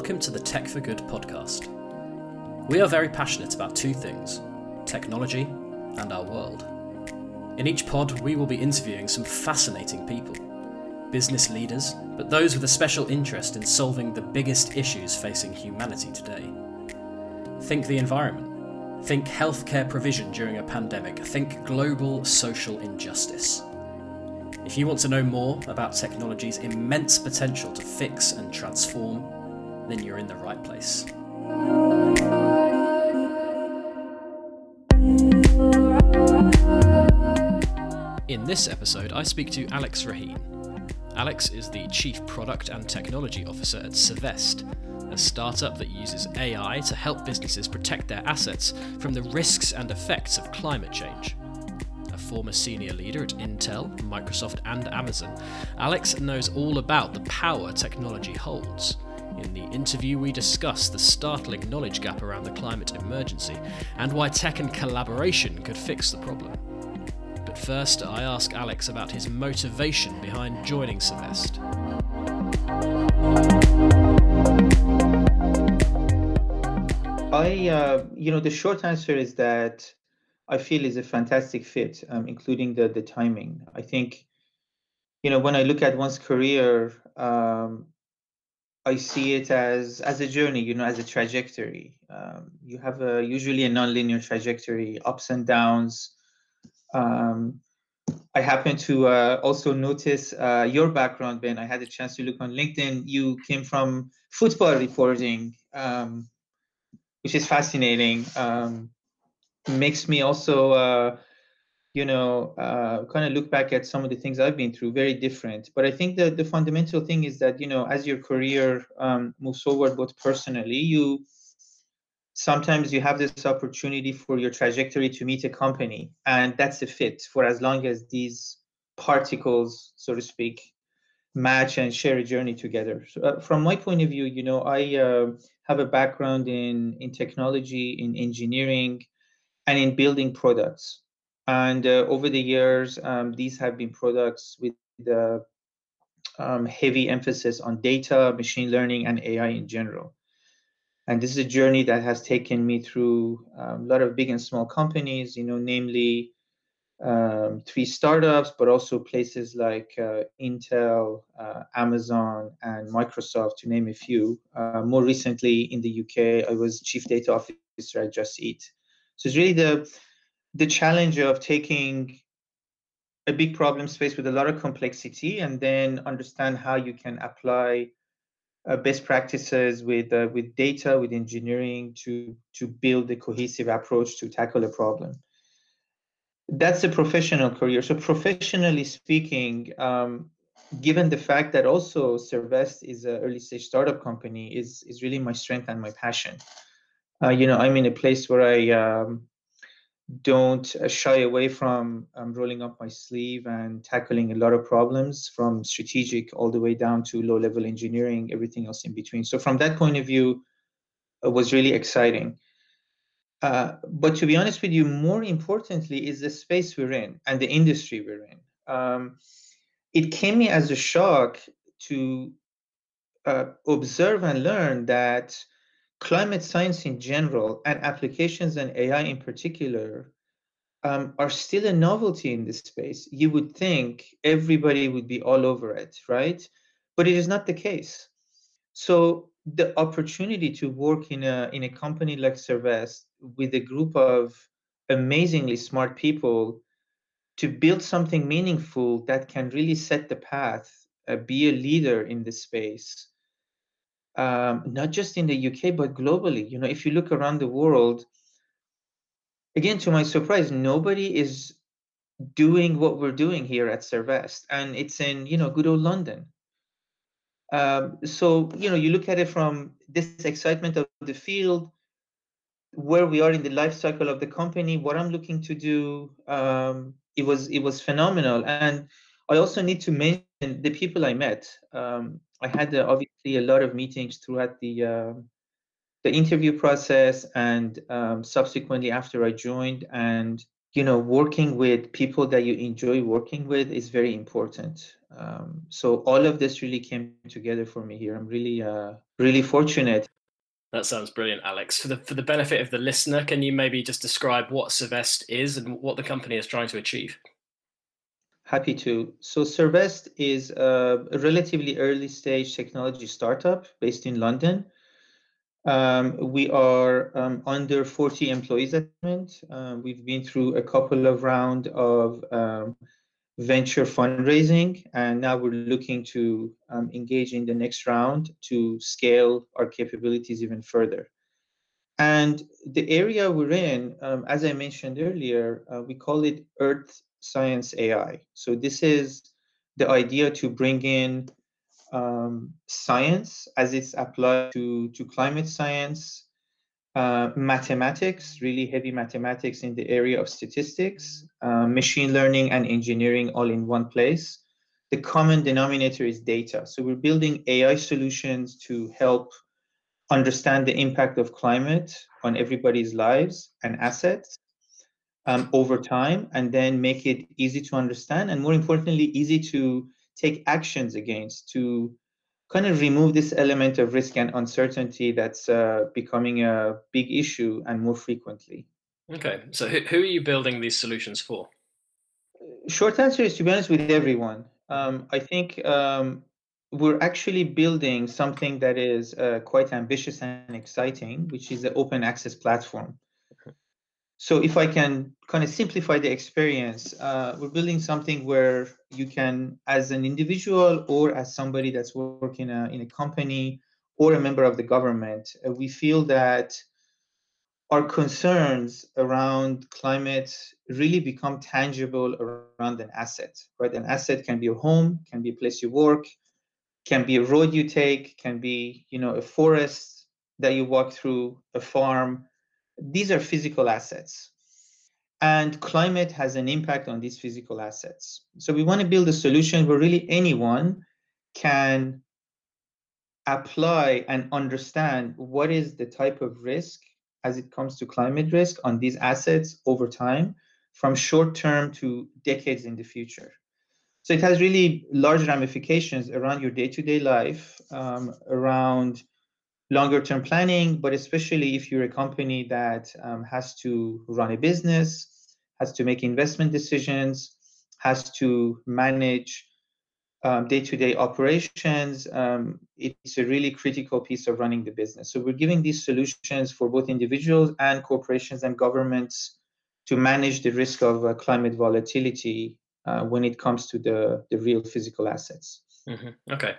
Welcome to the Tech for Good podcast. We are very passionate about two things technology and our world. In each pod, we will be interviewing some fascinating people business leaders, but those with a special interest in solving the biggest issues facing humanity today. Think the environment, think healthcare provision during a pandemic, think global social injustice. If you want to know more about technology's immense potential to fix and transform, then you're in the right place. In this episode, I speak to Alex Raheen. Alex is the Chief Product and Technology Officer at Cervest, a startup that uses AI to help businesses protect their assets from the risks and effects of climate change A former senior leader at Intel, Microsoft, and Amazon, Alex knows all about the power technology holds. In the interview, we discuss the startling knowledge gap around the climate emergency and why tech and collaboration could fix the problem. But first, I ask Alex about his motivation behind joining Cervest. I, uh, you know, the short answer is that I feel is a fantastic fit, um, including the the timing. I think, you know, when I look at one's career, um, I see it as as a journey, you know, as a trajectory. Um, you have a usually a nonlinear trajectory, ups and downs. Um, I happen to uh, also notice uh, your background, Ben. I had a chance to look on LinkedIn. You came from football reporting, um, which is fascinating. Um, makes me also uh, you know uh, kind of look back at some of the things i've been through very different but i think that the fundamental thing is that you know as your career um, moves forward both personally you sometimes you have this opportunity for your trajectory to meet a company and that's a fit for as long as these particles so to speak match and share a journey together so, uh, from my point of view you know i uh, have a background in in technology in engineering and in building products. And uh, over the years, um, these have been products with the um, heavy emphasis on data, machine learning, and AI in general. And this is a journey that has taken me through um, a lot of big and small companies, you know, namely um, three startups, but also places like uh, Intel, uh, Amazon, and Microsoft, to name a few. Uh, more recently in the UK, I was chief data officer at Just Eat. So it's really the the challenge of taking a big problem space with a lot of complexity and then understand how you can apply uh, best practices with uh, with data with engineering to to build a cohesive approach to tackle a problem. That's a professional career. So professionally speaking um, given the fact that also Cervest is an early stage startup company is is really my strength and my passion. Uh, you know, I'm in a place where I um, don't uh, shy away from um, rolling up my sleeve and tackling a lot of problems from strategic all the way down to low level engineering, everything else in between. So from that point of view, it was really exciting. Uh, but to be honest with you, more importantly is the space we're in and the industry we're in. Um, it came me as a shock to uh, observe and learn that climate science in general and applications and AI in particular um, are still a novelty in this space. You would think everybody would be all over it, right? But it is not the case. So the opportunity to work in a in a company like Cervest with a group of amazingly smart people to build something meaningful that can really set the path, uh, be a leader in this space, um, not just in the UK, but globally. You know, if you look around the world, again, to my surprise, nobody is doing what we're doing here at Cervest, and it's in you know good old London. Um, so you know, you look at it from this excitement of the field, where we are in the life cycle of the company, what I'm looking to do. Um, it was it was phenomenal, and I also need to mention the people I met. Um, I had the a lot of meetings throughout the uh, the interview process and um, subsequently after I joined. And you know, working with people that you enjoy working with is very important. Um, so all of this really came together for me here. I'm really, uh, really fortunate. That sounds brilliant, Alex. For the for the benefit of the listener, can you maybe just describe what Cervest is and what the company is trying to achieve? Happy to. So Cervest is a relatively early stage technology startup based in London. Um, we are um, under 40 employees at the moment. Uh, we've been through a couple of rounds of um, venture fundraising, and now we're looking to um, engage in the next round to scale our capabilities even further. And the area we're in, um, as I mentioned earlier, uh, we call it Earth Science AI. So this is the idea to bring in um, science as it's applied to, to climate science, uh, mathematics, really heavy mathematics in the area of statistics, uh, machine learning and engineering all in one place. The common denominator is data. So we're building AI solutions to help understand the impact of climate on everybody's lives and assets um, over time, and then make it easy to understand, and more importantly, easy to take actions against to kind of remove this element of risk and uncertainty that's uh, becoming a big issue and more frequently. Okay, so who, who, are you building these solutions for? Short answer is to be honest with everyone. Um, I think um, we're actually building something that is uh, quite ambitious and exciting, which is the open access platform. So if I can kind of simplify the experience, uh, we're building something where you can, as an individual or as somebody that's working a, in a company or a member of the government, uh, we feel that our concerns around climate really become tangible around an asset, right? An asset can be a home, can be a place you work, can be a road you take, can be, you know, a forest that you walk through, a farm, these are physical assets. And climate has an impact on these physical assets. So we want to build a solution where really anyone can apply and understand what is the type of risk as it comes to climate risk on these assets over time, from short term to decades in the future. So it has really large ramifications around your day to day life, um, around longer term planning, but especially if you're a company that um, has to run a business, has to make investment decisions, has to manage day to day operations, um, it's a really critical piece of running the business. So we're giving these solutions for both individuals and corporations and governments to manage the risk of uh, climate volatility uh, when it comes to the, the real physical assets. Mm-hmm. Okay,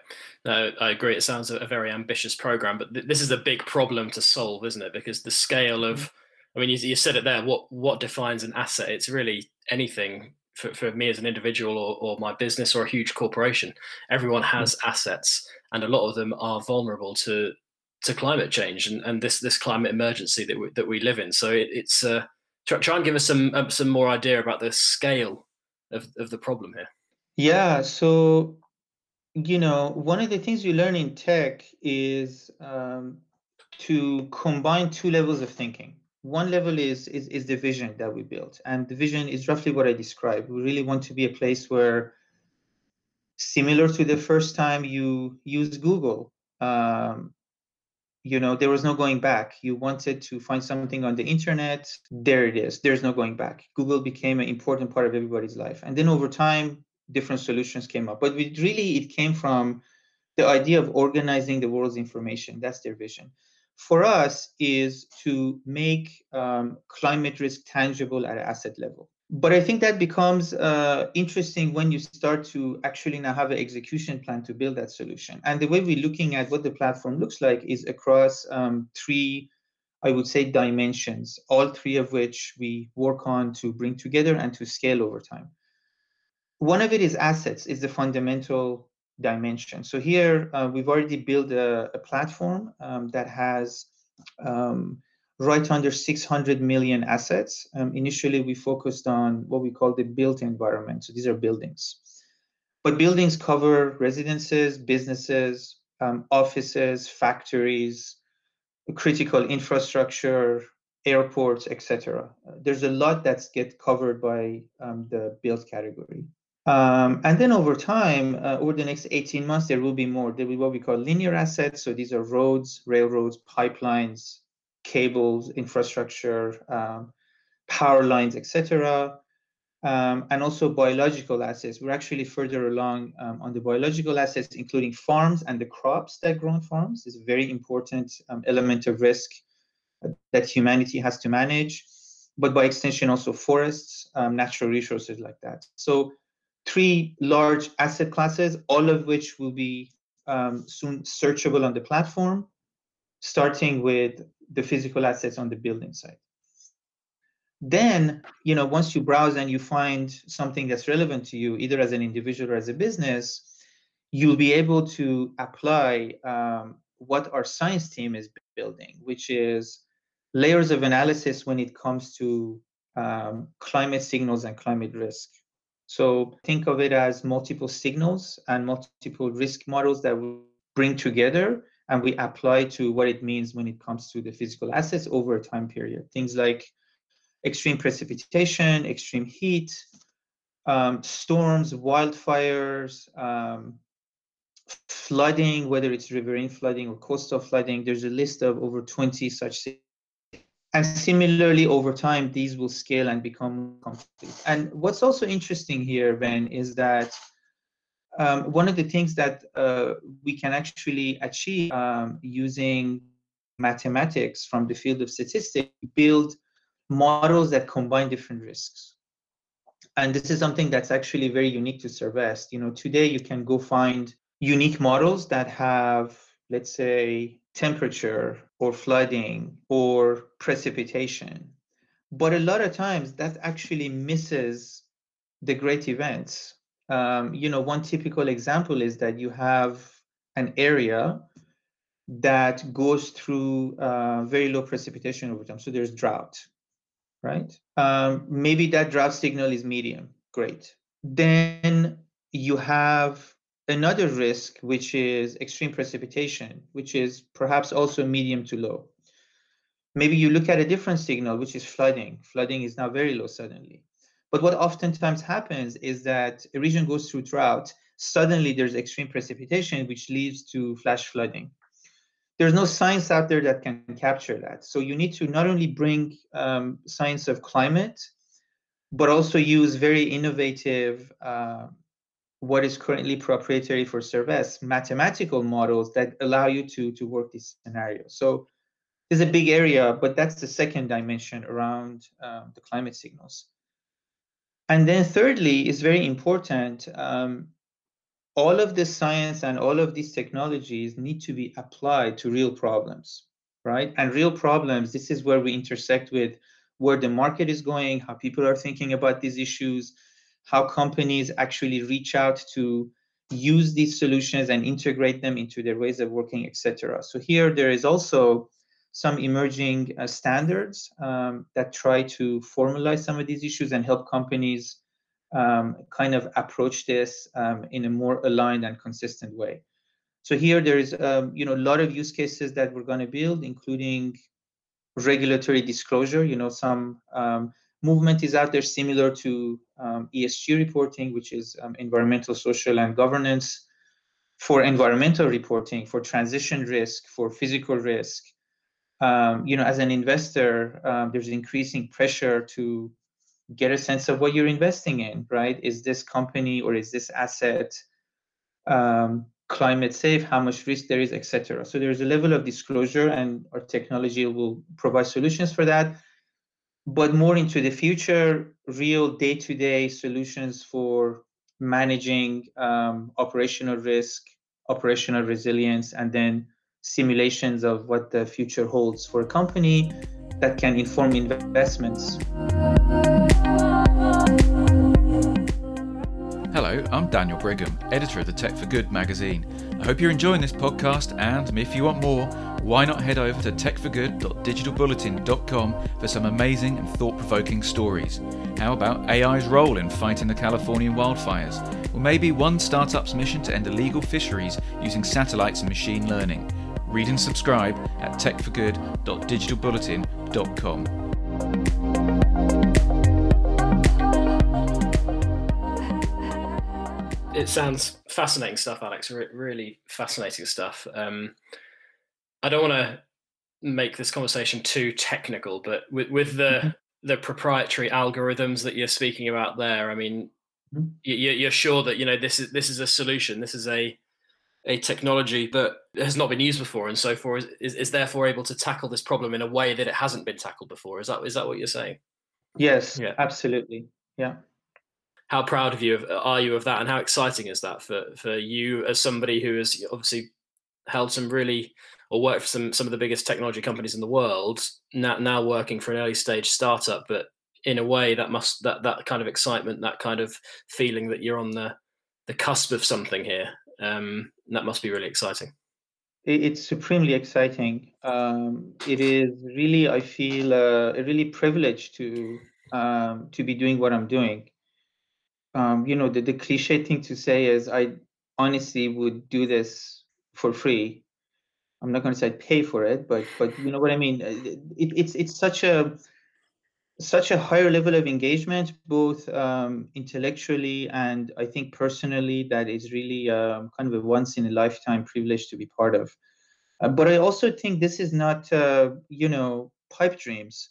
no, I agree. It sounds a, a very ambitious program, but th- this is a big problem to solve, isn't it? Because the scale of, mm-hmm. I mean, you, you, said it there. What what defines an asset? It's really anything for, for me as an individual or, or my business or a huge corporation. Everyone mm-hmm. has mm-hmm. assets, and a lot of them are vulnerable to to climate change and, and this this climate emergency that we, that we live in. So it, it's uh, try, try and give us some uh, some more idea about the scale of, of the problem here. Yeah, so you know, one of the things you learn in tech is um, to combine two levels of thinking. One level is, is is the vision that we built, and the vision is roughly what I described. We really want to be a place where, similar to the first time you used Google, um, you know, there was no going back. You wanted to find something on the internet, there it is. There's no going back. Google became an important part of everybody's life, and then over time, different solutions came up. But really, it came from the idea of organizing the world's information. That's their vision. For us, is to make um, climate risk tangible at asset level. But I think that becomes uh, interesting when you start to actually now have an execution plan to build that solution. And the way we're looking at what the platform looks like is across um, three, I would say, dimensions, all three of which we work on to bring together and to scale over time. One of it is assets, is the fundamental dimension. So here uh, we've already built a, a platform um, that has um, right under 600 million assets. Um, initially, we focused on what we call the built environment. So these are buildings. But buildings cover residences, businesses, um, offices, factories, critical infrastructure, airports, etc. There's a lot that's get covered by um, the built category. Um, and then over time, uh, over the next 18 months, there will be more. There will be what we call linear assets. So these are roads, railroads, pipelines, cables, infrastructure, um, power lines, etc. Um, and also biological assets. We're actually further along um, on the biological assets, including farms and the crops that grow on farms. is a very important um, element of risk that humanity has to manage, but by extension also forests, um, natural resources like that. So three large asset classes, all of which will be um, soon searchable on the platform, starting with the physical assets on the building side. Then, you know, once you browse and you find something that's relevant to you, either as an individual or as a business, you'll be able to apply um, what our science team is building, which is layers of analysis when it comes to um, climate signals and climate risk. So think of it as multiple signals and multiple risk models that we bring together and we apply to what it means when it comes to the physical assets over a time period. Things like extreme precipitation, extreme heat, um, storms, wildfires, um, flooding, whether it's riverine flooding or coastal flooding. There's a list of over 20 such and similarly, over time, these will scale and become complete. And what's also interesting here, Ben, is that um, one of the things that uh, we can actually achieve um, using mathematics from the field of statistics, build models that combine different risks. And this is something that's actually very unique to Cervest. You know, today you can go find unique models that have, let's say, temperature or flooding or precipitation. But a lot of times that actually misses the great events. Um, you know, one typical example is that you have an area that goes through uh, very low precipitation over time. So there's drought, right? Um, maybe that drought signal is medium, great. Then you have another risk, which is extreme precipitation, which is perhaps also medium to low. Maybe you look at a different signal, which is flooding. Flooding is now very low suddenly. But what oftentimes happens is that a region goes through drought, suddenly there's extreme precipitation, which leads to flash flooding. There's no science out there that can capture that. So you need to not only bring um, science of climate, but also use very innovative uh, what is currently proprietary for Cervest, mathematical models that allow you to, to work these scenarios. So there's a big area, but that's the second dimension around um, the climate signals. And then thirdly, is very important, um, all of this science and all of these technologies need to be applied to real problems, right? And real problems, this is where we intersect with where the market is going, how people are thinking about these issues, how companies actually reach out to use these solutions and integrate them into their ways of working, etc. So here there is also some emerging uh, standards um, that try to formalize some of these issues and help companies um, kind of approach this um, in a more aligned and consistent way. So here there is, um, you know, a lot of use cases that we're going to build, including regulatory disclosure. You know, some um, movement is out there similar to um, ESG reporting, which is um, environmental, social, and governance. For environmental reporting, for transition risk, for physical risk, um, you know, as an investor, um, there's increasing pressure to get a sense of what you're investing in, right? Is this company or is this asset um, climate safe? How much risk there is, etc. So there's a level of disclosure, and our technology will provide solutions for that but more into the future, real day-to-day solutions for managing um, operational risk, operational resilience, and then simulations of what the future holds for a company that can inform investments. Hello, I'm Daniel Brigham, editor of the Tech for Good magazine. I hope you're enjoying this podcast, and if you want more, why not head over to techforgood.digitalbulletin.com for some amazing and thought provoking stories? How about AI's role in fighting the Californian wildfires? Or maybe one startup's mission to end illegal fisheries using satellites and machine learning? Read and subscribe at techforgood.digitalbulletin.com. It sounds fascinating stuff, Alex. Re- really fascinating stuff. Um, I don't want to make this conversation too technical, but with, with the mm-hmm. the proprietary algorithms that you're speaking about there, I mean, mm-hmm. you, are sure that you know this is this is a solution. This is a a technology that has not been used before, and so forth is, is therefore able to tackle this problem in a way that it hasn't been tackled before. Is that is that what you're saying? Yes, yeah. absolutely. Yeah how proud of you of, are you of that and how exciting is that for for you as somebody who has obviously held some really or worked for some some of the biggest technology companies in the world now now working for an early stage startup but in a way that must that that kind of excitement that kind of feeling that you're on the the cusp of something here um, that must be really exciting. It's supremely exciting. Um, it is really i feel uh, really privileged to um, to be doing what i'm doing. Um, you know, the, the cliche thing to say is I honestly would do this for free. I'm not going to say pay for it, but but you know what I mean. Uh, it, it's it's such a such a higher level of engagement, both um, intellectually and I think personally, that is really um, kind of a once in a lifetime privilege to be part of. Uh, but I also think this is not, uh, you know, pipe dreams.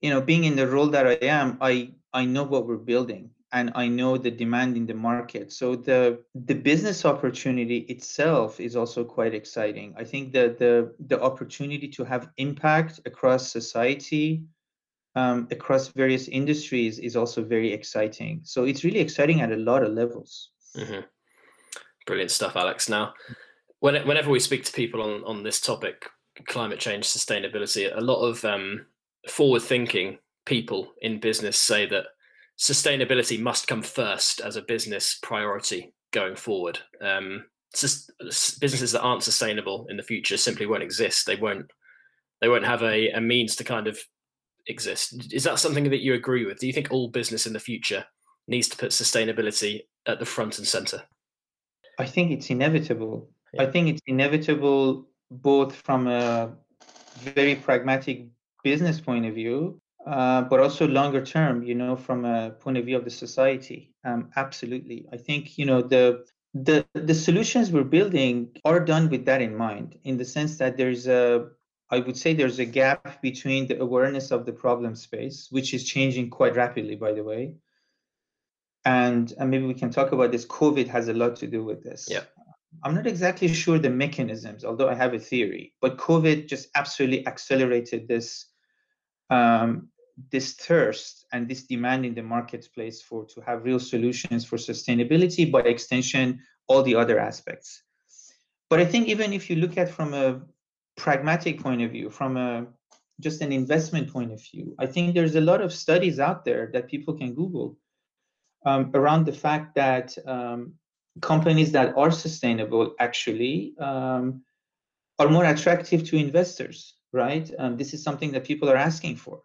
You know, being in the role that I am, I I know what we're building and I know the demand in the market. So the the business opportunity itself is also quite exciting. I think that the the opportunity to have impact across society, um, across various industries, is also very exciting. So it's really exciting at a lot of levels. Mm-hmm. Brilliant stuff, Alex. Now, when, whenever we speak to people on on this topic, climate change, sustainability, a lot of um, forward thinking people in business say that sustainability must come first as a business priority going forward. Um, businesses that aren't sustainable in the future simply won't exist. They won't. They won't have a, a means to kind of exist. Is that something that you agree with? Do you think all business in the future needs to put sustainability at the front and center? I think it's inevitable. Yeah. I think it's inevitable both from a very pragmatic business point of view uh, but also longer term, you know, from a point of view of the society. Um, absolutely, I think you know the the the solutions we're building are done with that in mind, in the sense that there's a I would say there's a gap between the awareness of the problem space, which is changing quite rapidly, by the way. And, and maybe we can talk about this. COVID has a lot to do with this. Yeah. I'm not exactly sure the mechanisms, although I have a theory. But COVID just absolutely accelerated this um, this thirst and this demand in the marketplace for to have real solutions for sustainability by extension all the other aspects. But i think even if you look at from a pragmatic point of view from a just an investment point of view i think there's a lot of studies out there that people can google um, around the fact that um, companies that are sustainable actually um, are more attractive to investors right? Um, this is something that people are asking for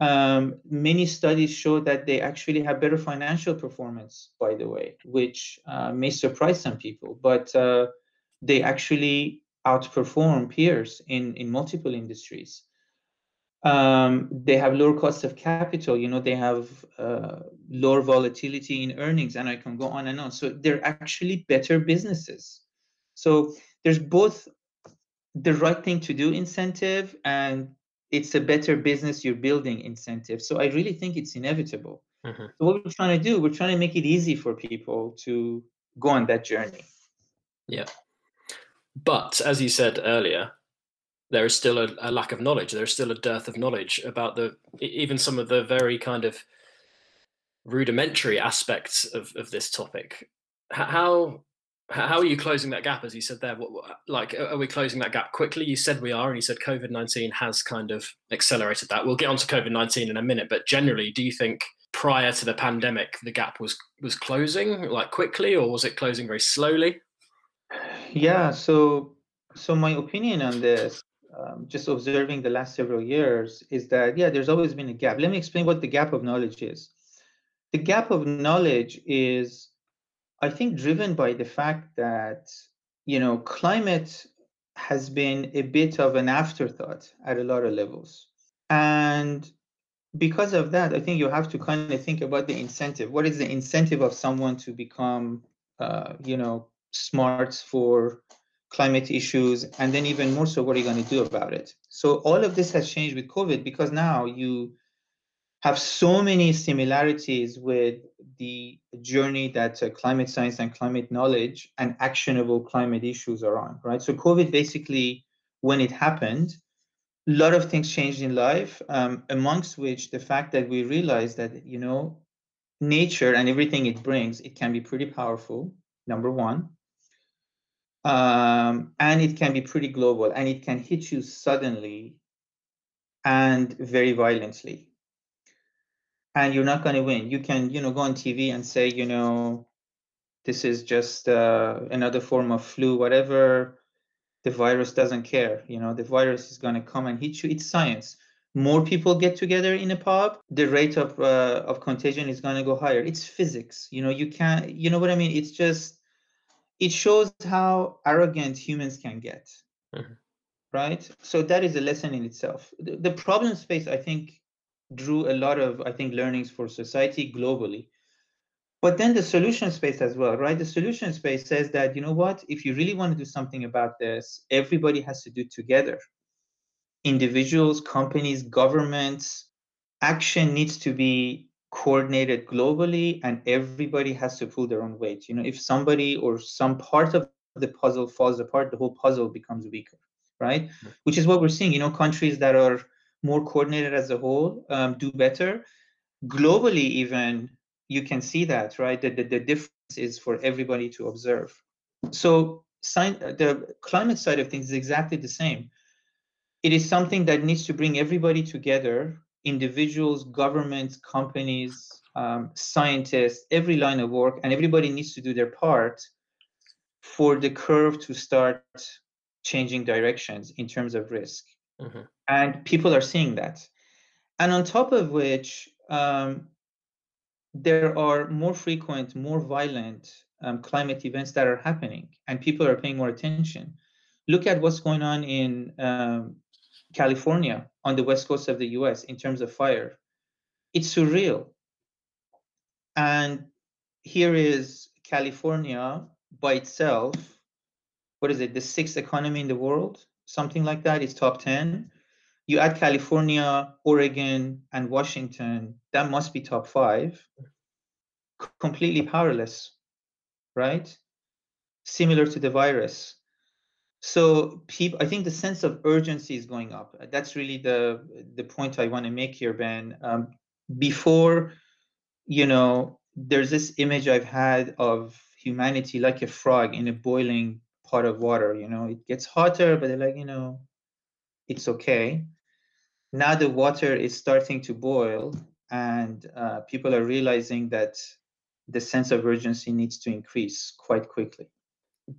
um, many studies show that they actually have better financial performance, by the way, which uh, may surprise some people, but uh, they actually outperform peers in, in multiple industries. Um, they have lower cost of capital, you know, they have uh, lower volatility in earnings, and I can go on and on. So they're actually better businesses. So there's both the right thing to do incentive and it's a better business you're building incentive. So I really think it's inevitable. Mm-hmm. So what we're trying to do, we're trying to make it easy for people to go on that journey. Yeah. But as you said earlier, there is still a, a lack of knowledge. There is still a dearth of knowledge about the even some of the very kind of rudimentary aspects of, of this topic. How how are you closing that gap, as you said there? What, like, are we closing that gap quickly? You said we are, and you said COVID nineteen has kind of accelerated that. We'll get onto COVID nineteen in a minute, but generally, do you think prior to the pandemic the gap was was closing like quickly, or was it closing very slowly? Yeah. So, so my opinion on this, um, just observing the last several years, is that yeah, there's always been a gap. Let me explain what the gap of knowledge is. The gap of knowledge is I think driven by the fact that you know climate has been a bit of an afterthought at a lot of levels, and because of that, I think you have to kind of think about the incentive. What is the incentive of someone to become, uh, you know, smart for climate issues, and then even more so, what are you going to do about it? So all of this has changed with COVID because now you have so many similarities with the journey that uh, climate science and climate knowledge and actionable climate issues are on, right? So COVID basically, when it happened, a lot of things changed in life, um, amongst which the fact that we realized that, you know, nature and everything it brings, it can be pretty powerful, number one. Um, and it can be pretty global and it can hit you suddenly and very violently. And you're not going to win. You can, you know, go on TV and say, you know, this is just uh, another form of flu, whatever the virus doesn't care. You know, the virus is going to come and hit you. It's science. More people get together in a pub, the rate of uh, of contagion is going to go higher. It's physics. You know, you can't. You know what I mean? It's just. It shows how arrogant humans can get. Mm-hmm. Right. So that is a lesson in itself. The, the problem space, I think, drew a lot of, I think, learnings for society globally but then the solution space as well, right? The solution space says that, you know what, if you really want to do something about this, everybody has to do it together. Individuals, companies, governments, action needs to be coordinated globally and everybody has to pull their own weight. You know, if somebody or some part of the puzzle falls apart, the whole puzzle becomes weaker, right? Mm-hmm. Which is what we're seeing. You know, countries that are more coordinated as a whole um, do better. Globally, even you can see that, right? That the, the difference is for everybody to observe. So the climate side of things is exactly the same. It is something that needs to bring everybody together, individuals, governments, companies, um, scientists, every line of work, and everybody needs to do their part for the curve to start changing directions in terms of risk. Mm-hmm. And people are seeing that. And on top of which, um, there are more frequent, more violent um, climate events that are happening, and people are paying more attention. Look at what's going on in um, California on the west coast of the US in terms of fire. It's surreal. And here is California by itself. What is it? The sixth economy in the world, something like that. It's top 10. You add California, Oregon, and Washington, that must be top five. Completely powerless, right? Similar to the virus. So people, I think the sense of urgency is going up. That's really the the point I want to make here, Ben. Um, before, you know, there's this image I've had of humanity like a frog in a boiling pot of water. You know, it gets hotter, but they're like, you know, it's okay now the water is starting to boil and uh, people are realizing that the sense of urgency needs to increase quite quickly.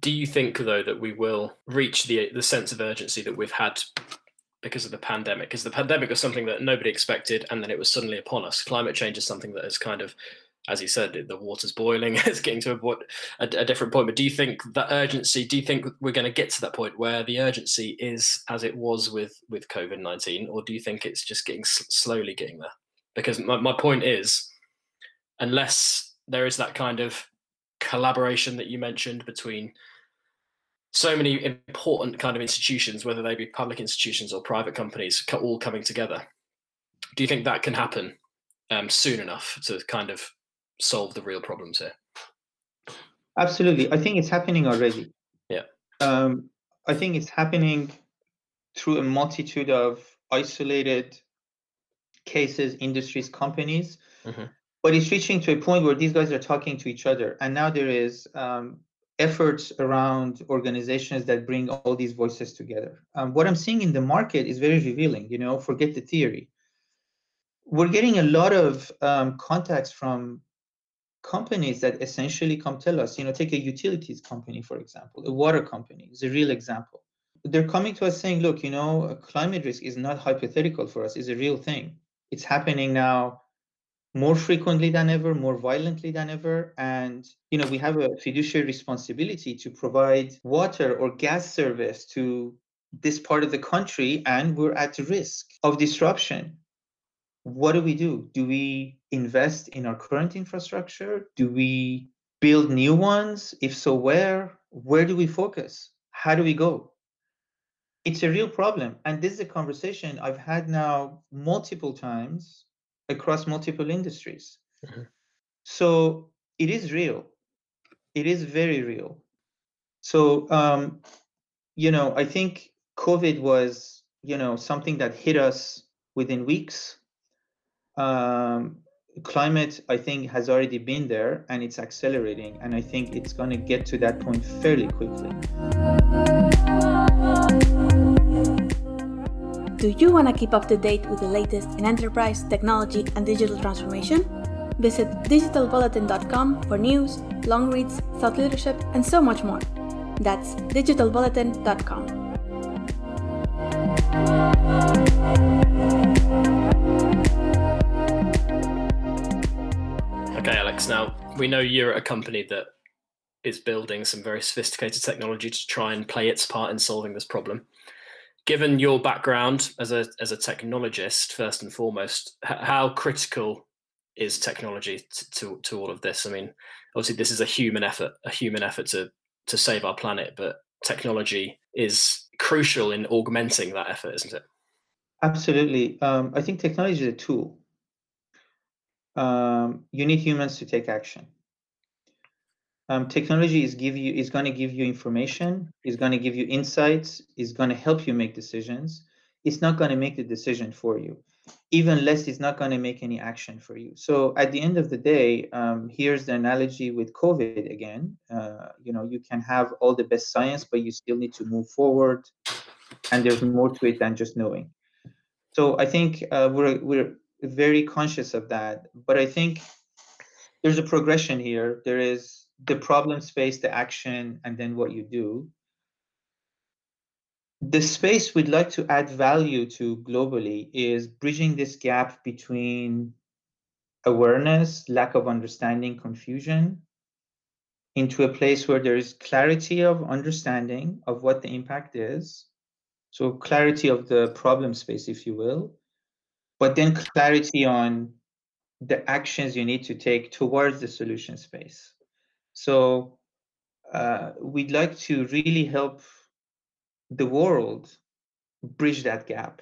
Do you think, though, that we will reach the the sense of urgency that we've had because of the pandemic? Because the pandemic was something that nobody expected, and then it was suddenly upon us. Climate change is something that has kind of as you said, the water's boiling. It's getting to a, a, a, different point. But do you think that urgency? Do you think we're going to get to that point where the urgency is as it was with with COVID nineteen, or do you think it's just getting slowly getting there? Because my, my point is, unless there is that kind of collaboration that you mentioned between so many important kind of institutions, whether they be public institutions or private companies, all coming together. Do you think that can happen um, soon enough to kind of solve the real problems here. Absolutely. I think it's happening already. Yeah. Um, I think it's happening through a multitude of isolated cases, industries, companies. Mm-hmm. But it's reaching to a point where these guys are talking to each other. And now there is um, efforts around organizations that bring all these voices together. Um, what I'm seeing in the market is very revealing. You know, forget the theory. We're getting a lot of um, contacts from companies that essentially come tell us, you know, take a utilities company, for example, a water company is a real example. They're coming to us saying, look, you know, uh, climate risk is not hypothetical for us, it's a real thing. It's happening now more frequently than ever, more violently than ever. And, you know, we have a fiduciary responsibility to provide water or gas service to this part of the country, and we're at risk of disruption what do we do? Do we invest in our current infrastructure? Do we build new ones? If so, where? Where do we focus? How do we go? It's a real problem. And this is a conversation I've had now multiple times across multiple industries. Mm-hmm. So it is real. It is very real. So, um, you know, I think COVID was, you know, something that hit us within weeks um, climate, I think, has already been there and it's accelerating. And I think it's going to get to that point fairly quickly. Do you want to keep up to date with the latest in enterprise, technology, and digital transformation? Visit digitalbulletin.com for news, long reads, thought leadership, and so much more. That's digitalbulletin.com. Now we know you're a company that is building some very sophisticated technology to try and play its part in solving this problem. Given your background as a as a technologist, first and foremost, how critical is technology to, to, to all of this? I mean, obviously, this is a human effort, a human effort to to save our planet, but technology is crucial in augmenting that effort, isn't it? Absolutely. Um, I think technology is a tool um, you need humans to take action. Um, technology is give you is going to give you information, is going to give you insights, is going to help you make decisions. It's not going to make the decision for you. Even less, it's not going to make any action for you. So at the end of the day, um, here's the analogy with COVID again. Uh, you know, you can have all the best science, but you still need to move forward, and there's more to it than just knowing. So I think uh, we're we're very conscious of that. But I think there's a progression here. There is the problem space, the action, and then what you do. The space we'd like to add value to globally is bridging this gap between awareness, lack of understanding, confusion, into a place where there is clarity of understanding of what the impact is. So, clarity of the problem space, if you will, but then clarity on the actions you need to take towards the solution space. So uh, we'd like to really help the world bridge that gap.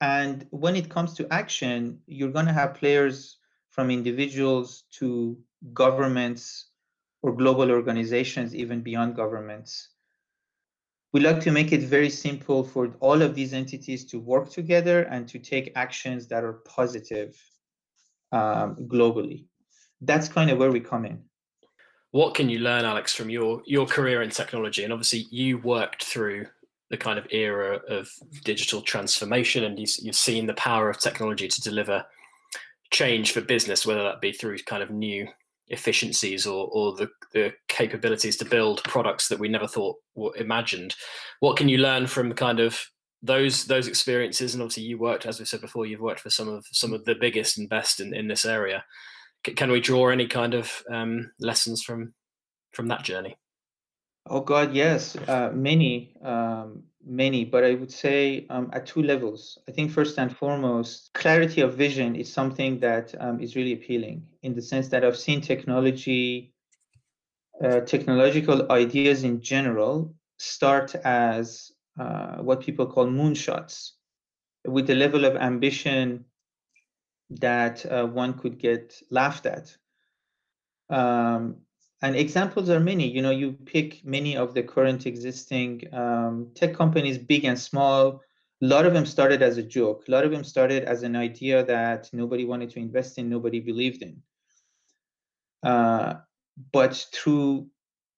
And when it comes to action, you're going to have players from individuals to governments or global organizations, even beyond governments, we like to make it very simple for all of these entities to work together and to take actions that are positive um, globally. That's kind of where we come in. What can you learn, Alex, from your your career in technology? And obviously, you worked through the kind of era of digital transformation, and you, you've seen the power of technology to deliver change for business, whether that be through kind of new efficiencies or, or the, the capabilities to build products that we never thought were imagined. What can you learn from kind of those those experiences? And obviously, you worked, as we said before, you've worked for some of some of the biggest and best in, in this area. C- can we draw any kind of um, lessons from from that journey? Oh God, yes, uh, many. Um, many, but I would say um, at two levels. I think first and foremost, clarity of vision is something that um, is really appealing in the sense that I've seen technology, uh, technological ideas in general start as uh, what people call moonshots with the level of ambition that uh, one could get laughed at. Um, and examples are many. You know, you pick many of the current existing um, tech companies, big and small. A lot of them started as a joke. A lot of them started as an idea that nobody wanted to invest in, nobody believed in. Uh, but through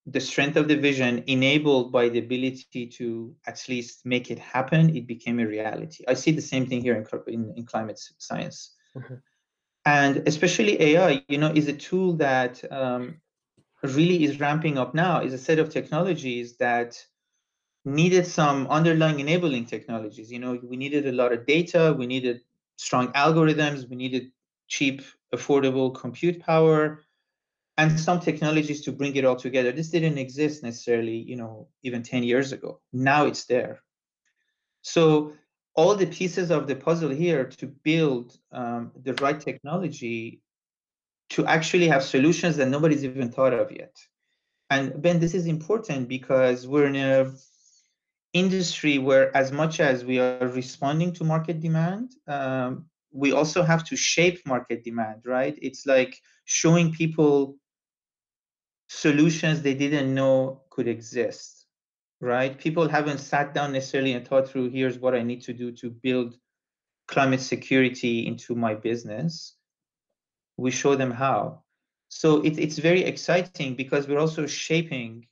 the strength of the vision, enabled by the ability to at least make it happen, it became a reality. I see the same thing here in, in, in climate science. Mm-hmm. And especially AI, you know, is a tool that um, really is ramping up now is a set of technologies that needed some underlying enabling technologies. You know, we needed a lot of data, we needed strong algorithms, we needed cheap, affordable compute power, and some technologies to bring it all together. This didn't exist necessarily, you know, even 10 years ago. Now it's there. So all the pieces of the puzzle here to build um, the right technology to actually have solutions that nobody's even thought of yet. And Ben, this is important because we're in a industry where as much as we are responding to market demand, um, we also have to shape market demand, right? It's like showing people solutions they didn't know could exist, right? People haven't sat down necessarily and thought through here's what I need to do to build climate security into my business. We show them how. So it, it's very exciting because we're also shaping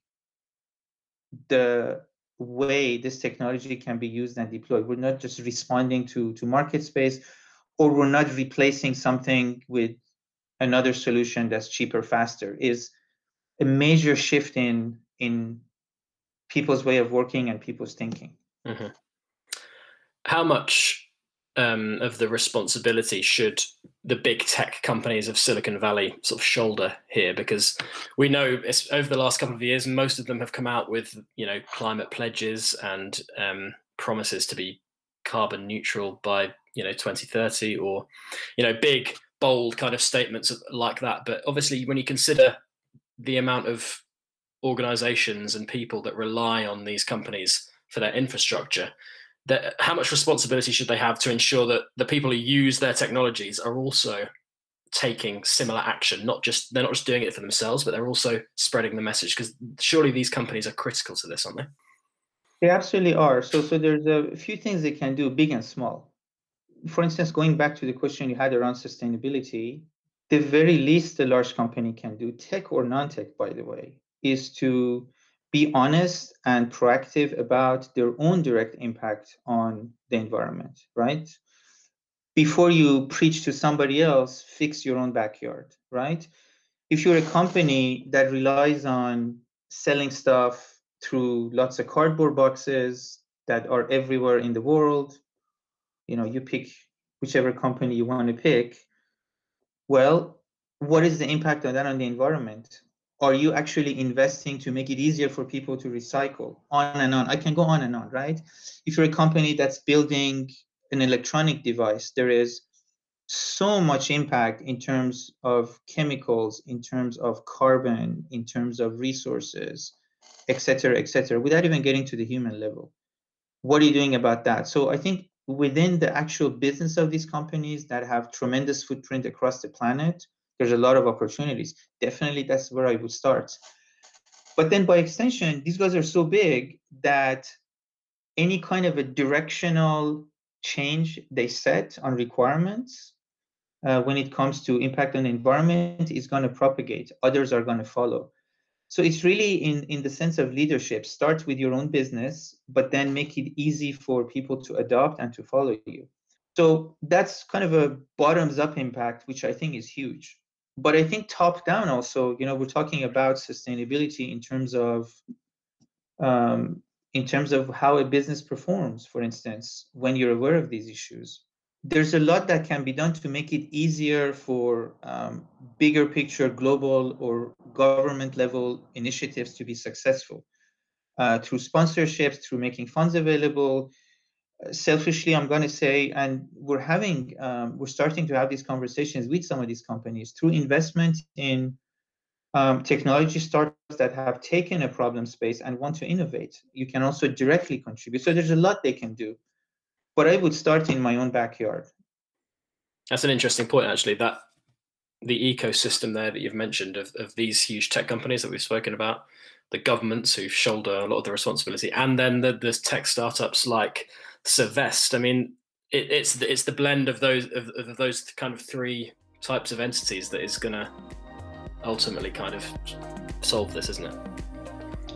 the way this technology can be used and deployed. We're not just responding to, to market space, or we're not replacing something with another solution that's cheaper, faster, is a major shift in in people's way of working and people's thinking. Mm-hmm. How much um, of the responsibility should the big tech companies of Silicon Valley sort of shoulder here? Because we know over the last couple of years, most of them have come out with you know climate pledges and um, promises to be carbon neutral by you know 2030 or you know big bold kind of statements like that but obviously when you consider the amount of organizations and people that rely on these companies for their infrastructure that how much responsibility should they have to ensure that the people who use their technologies are also taking similar action not just they're not just doing it for themselves but they're also spreading the message? Because surely these companies are critical to this aren't they? They absolutely are. So so there's a few things they can do big and small. For instance going back to the question you had around sustainability the very least a large company can do tech or non-tech by the way is to be honest and proactive about their own direct impact on the environment, right? Before you preach to somebody else, fix your own backyard, right? If you're a company that relies on selling stuff through lots of cardboard boxes that are everywhere in the world, you know, you pick whichever company you want to pick. Well, what is the impact of that on the environment? Are you actually investing to make it easier for people to recycle? On and on. I can go on and on right? If you're a company that's building an electronic device there is so much impact in terms of chemicals in terms of carbon in terms of resources et cetera et cetera without even getting to the human level. What are you doing about that? So i think within the actual business of these companies that have tremendous footprint across the planet there's a lot of opportunities. Definitely, that's where I would start. But then by extension, these guys are so big that any kind of a directional change they set on requirements uh, when it comes to impact on the environment is going to propagate. Others are going to follow. So it's really in, in the sense of leadership, start with your own business, but then make it easy for people to adopt and to follow you. So that's kind of a bottoms up impact, which I think is huge but I think top down also, you know, we're talking about sustainability in terms of um, in terms of how a business performs, for instance, when you're aware of these issues. There's a lot that can be done to make it easier for um, bigger picture global or government level initiatives to be successful uh, through sponsorships, through making funds available, selfishly i'm going to say and we're having um, we're starting to have these conversations with some of these companies through investment in um, technology startups that have taken a problem space and want to innovate. You can also directly contribute. So there's a lot they can do but i would start in my own backyard. That's an interesting point actually that the ecosystem there that you've mentioned of, of these huge tech companies that we've spoken about the governments who shoulder a lot of the responsibility and then the, the tech startups like Cervest. I mean, it, it's the, it's the blend of those of, of those kind of three types of entities that is going to ultimately kind of solve this, isn't it?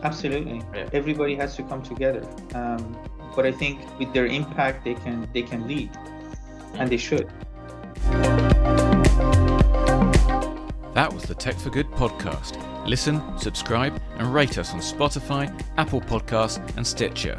Absolutely. Yeah. Everybody has to come together. Um, but I think with their impact, they can they can lead, and they should. That was the Tech for Good podcast. Listen, subscribe, and rate us on Spotify, Apple Podcasts, and Stitcher.